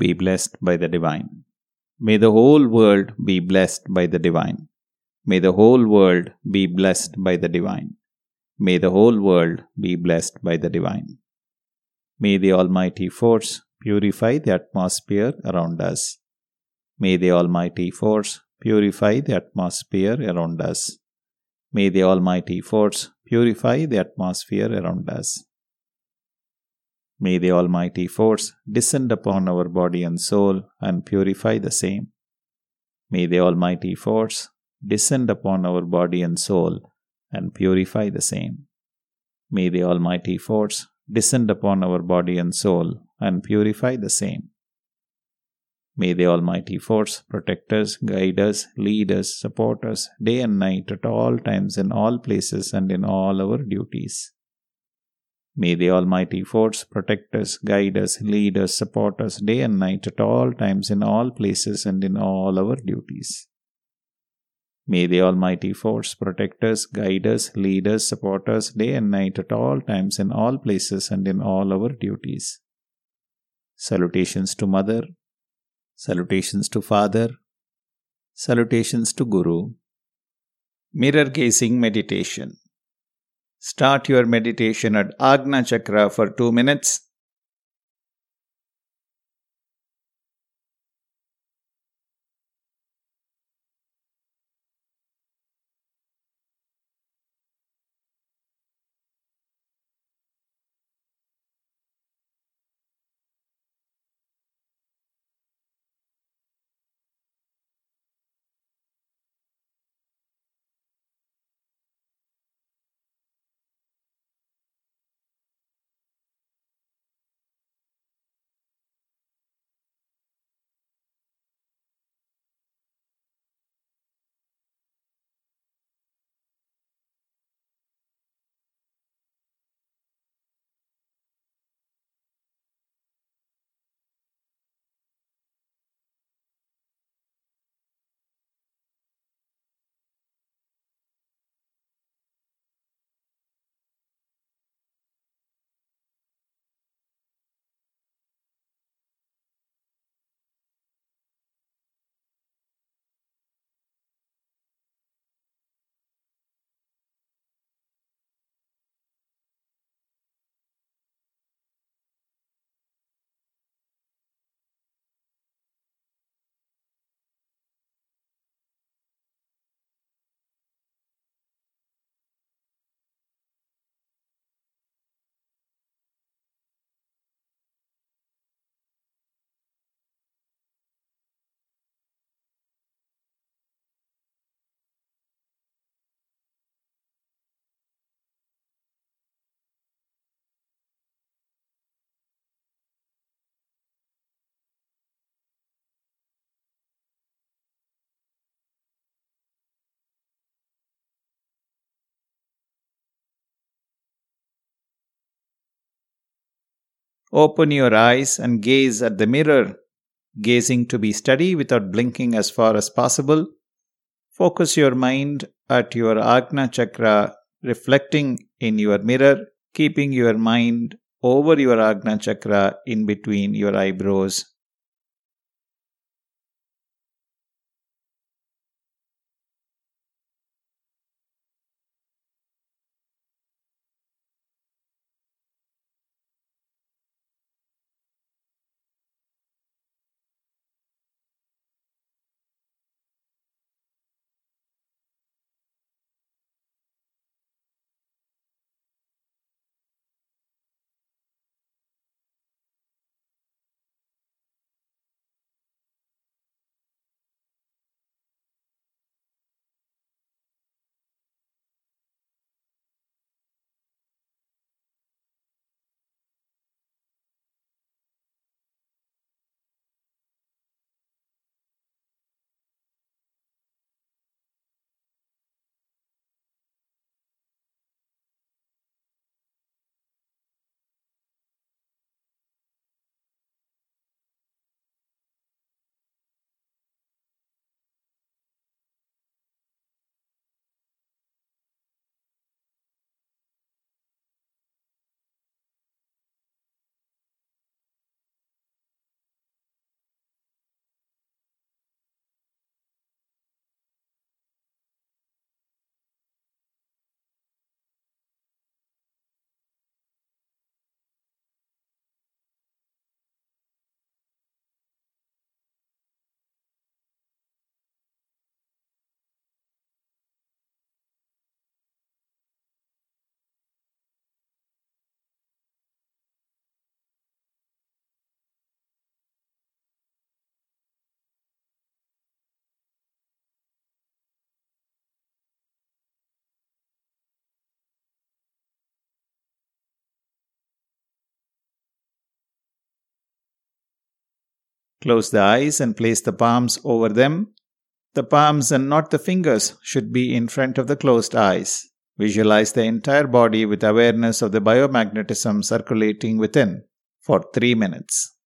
be blessed by the divine. May the whole world be blessed by the divine. May the whole world be blessed by the divine. May the whole world be blessed by the divine. May the Almighty Force purify the atmosphere around us. May the Almighty Force purify the atmosphere around us. May the Almighty Force purify the atmosphere around us. May the Almighty Force descend upon our body and soul and purify the same. May the Almighty Force descend upon our body and soul and purify the same. May the Almighty Force descend upon our body and soul and purify the same. May the Almighty Force protect us, guide us, lead us, support us day and night at all times, in all places, and in all our duties. May the Almighty Force protect us, guide us, lead us, support us day and night at all times, in all places, and in all our duties. May the Almighty Force protect us, guide us, lead us, support us day and night at all times, in all places, and in all our duties. Salutations to Mother, salutations to Father, salutations to Guru. Mirror Gazing Meditation. Start your meditation at Agna Chakra for two minutes. Open your eyes and gaze at the mirror, gazing to be steady without blinking as far as possible. Focus your mind at your Agna Chakra, reflecting in your mirror, keeping your mind over your Agna Chakra in between your eyebrows. Close the eyes and place the palms over them. The palms and not the fingers should be in front of the closed eyes. Visualize the entire body with awareness of the biomagnetism circulating within for 3 minutes.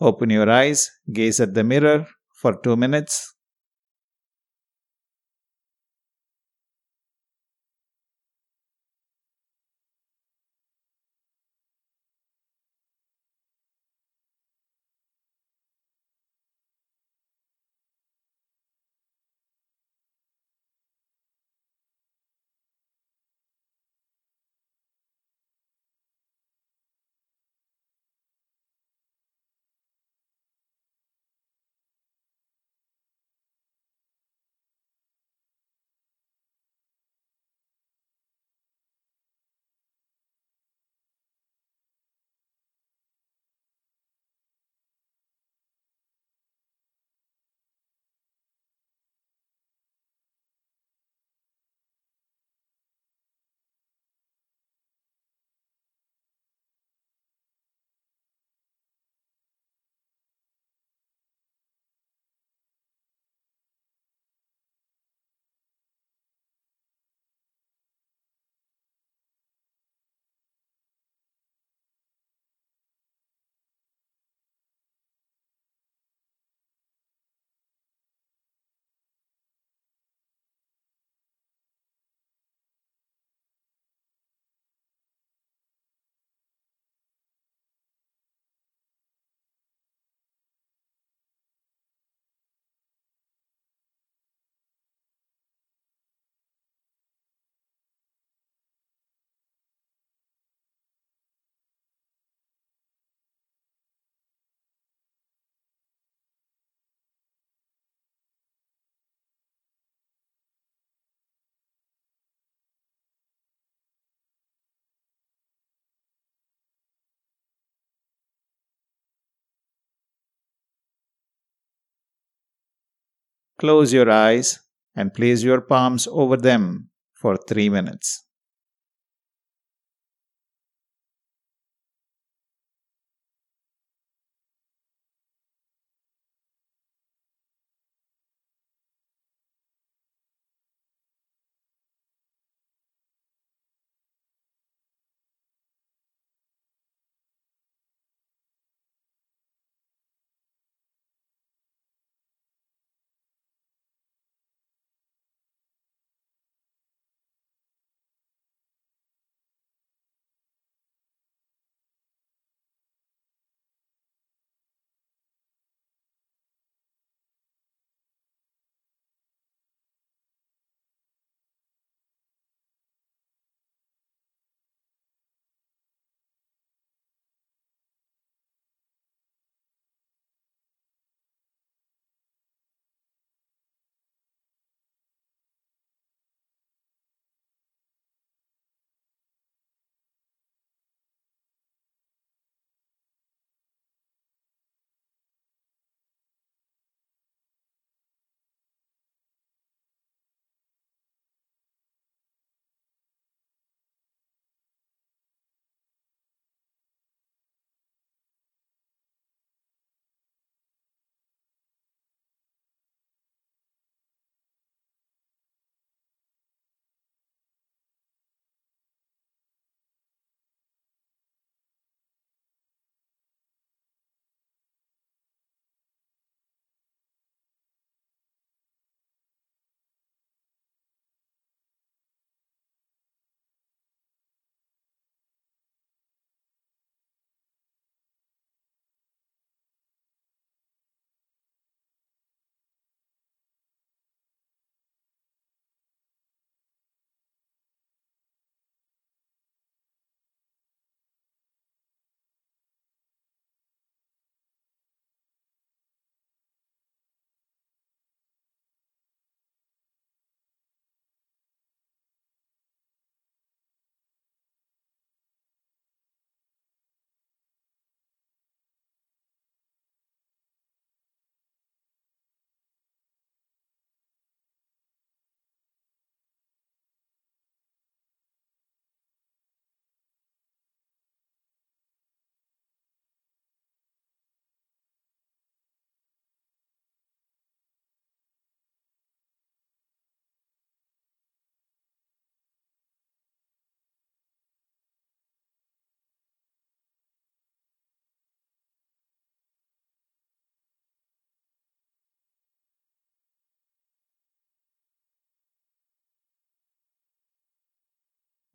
Open your eyes, gaze at the mirror for two minutes. Close your eyes and place your palms over them for three minutes.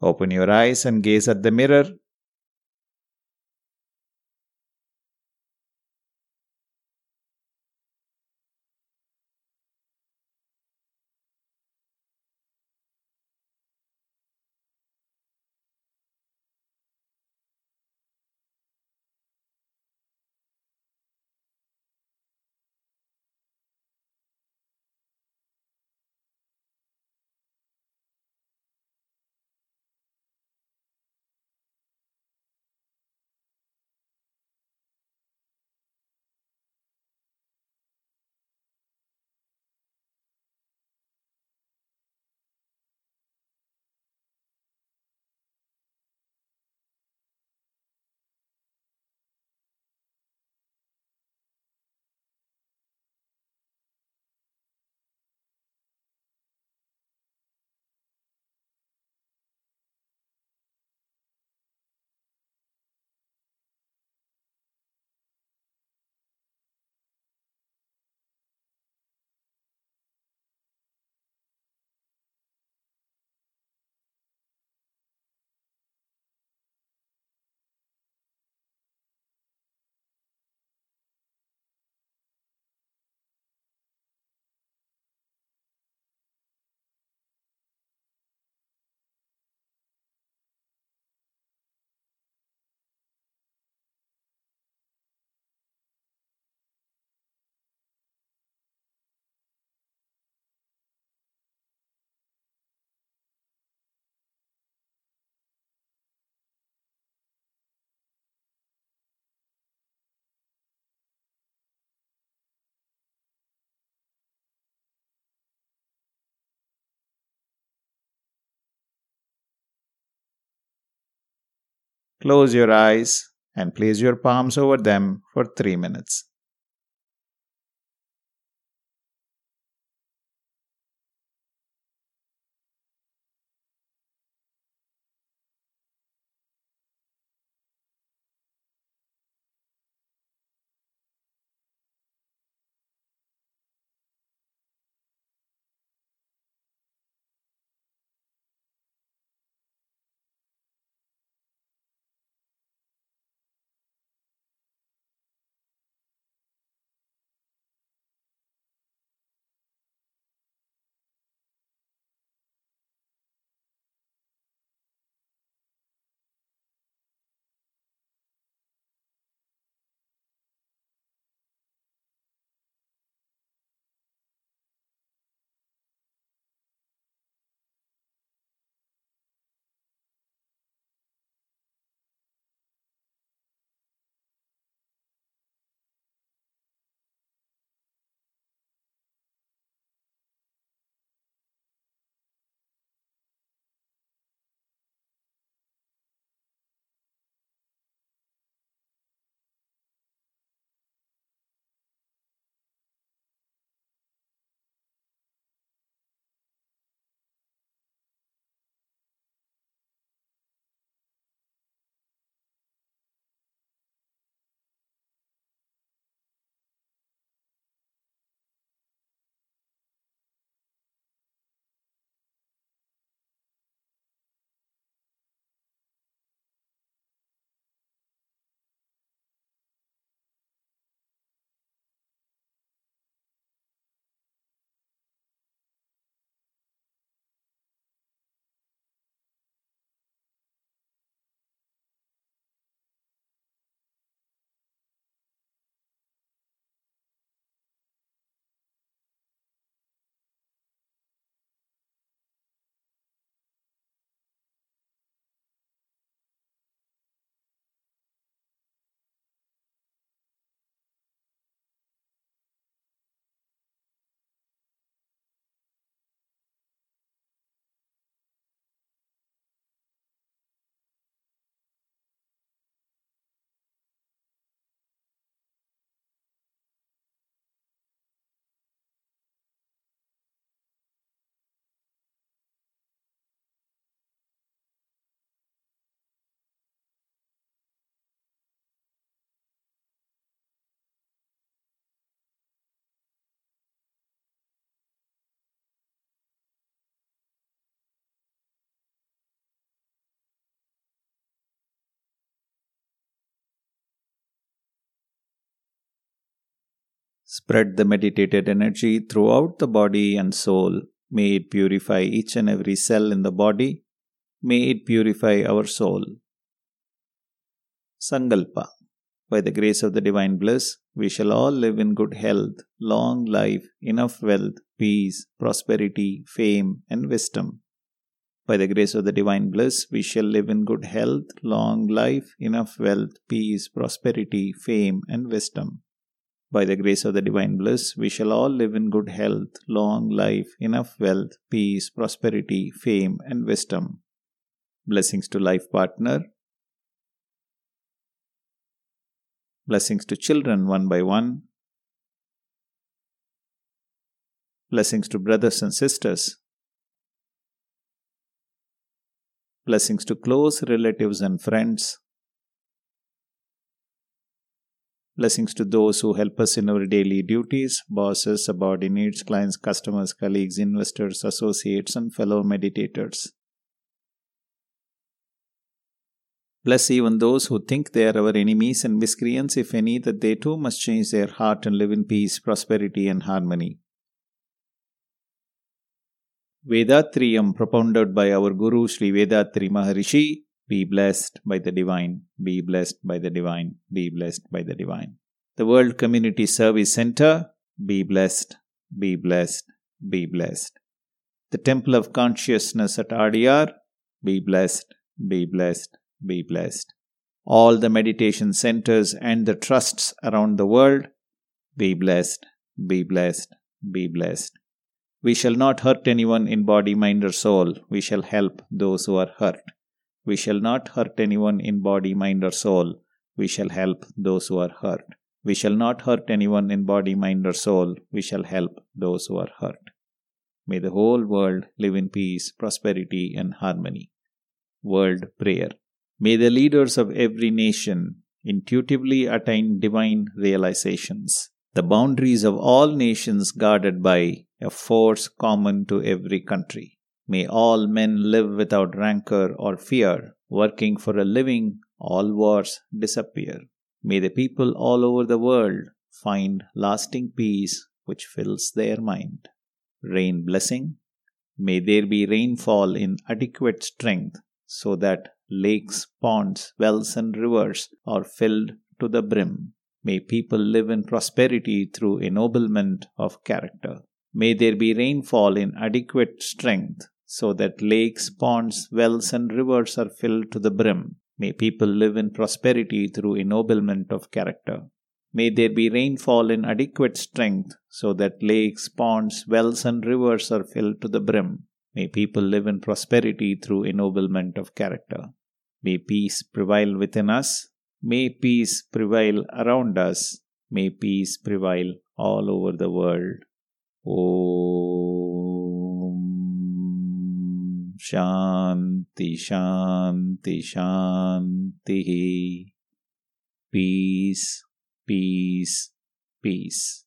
Open your eyes and gaze at the mirror. Close your eyes and place your palms over them for three minutes. Spread the meditated energy throughout the body and soul. May it purify each and every cell in the body. May it purify our soul. Sangalpa. By the grace of the divine bliss, we shall all live in good health, long life, enough wealth, peace, prosperity, fame, and wisdom. By the grace of the divine bliss, we shall live in good health, long life, enough wealth, peace, prosperity, fame, and wisdom. By the grace of the divine bliss, we shall all live in good health, long life, enough wealth, peace, prosperity, fame, and wisdom. Blessings to life partner. Blessings to children one by one. Blessings to brothers and sisters. Blessings to close relatives and friends. Blessings to those who help us in our daily duties bosses, subordinates, clients, customers, colleagues, investors, associates, and fellow meditators. Bless even those who think they are our enemies and miscreants, if any, that they too must change their heart and live in peace, prosperity, and harmony. Vethathiriyam propounded by our Guru Sri Vethathiri Maharishi be blessed by the divine. Be blessed by the divine. Be blessed by the divine. The World Community Service Center. Be blessed. Be blessed. Be blessed. The Temple of Consciousness at Aliyar. Be blessed. Be blessed. Be blessed. All the meditation centers and the trusts around the world. Be blessed. Be blessed. Be blessed. We shall not hurt anyone in body, mind, or soul. We shall help those who are hurt. We shall not hurt anyone in body, mind, or soul. We shall help those who are hurt. We shall not hurt anyone in body, mind, or soul. We shall help those who are hurt. May the whole world live in peace, prosperity, and harmony. World Prayer. May the leaders of every nation intuitively attain divine realizations. The boundaries of all nations guarded by a force common to every country. May all men live without rancor or fear, working for a living, all wars disappear. May the people all over the world find lasting peace which fills their mind. Rain blessing. May there be rainfall in adequate strength so that lakes, ponds, wells, and rivers are filled to the brim. May people live in prosperity through ennoblement of character. May there be rainfall in adequate strength so that lakes, ponds, wells, and rivers are filled to the brim. May people live in prosperity through ennoblement of character. May there be rainfall in adequate strength so that lakes, ponds, wells, and rivers are filled to the brim. May people live in prosperity through ennoblement of character. May peace prevail within us. May peace prevail around us. May peace prevail all over the world. Om Shanti Shanti Shanti Peace, peace, peace.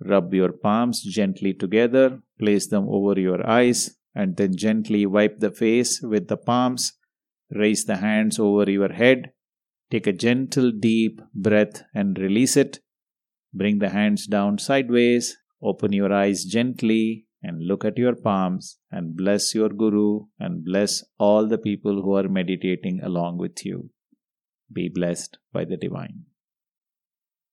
Rub your palms gently together, place them over your eyes, and then gently wipe the face with the palms. Raise the hands over your head. Take a gentle, deep breath and release it. Bring the hands down sideways. Open your eyes gently and look at your palms and bless your Guru and bless all the people who are meditating along with you. Be blessed by the Divine.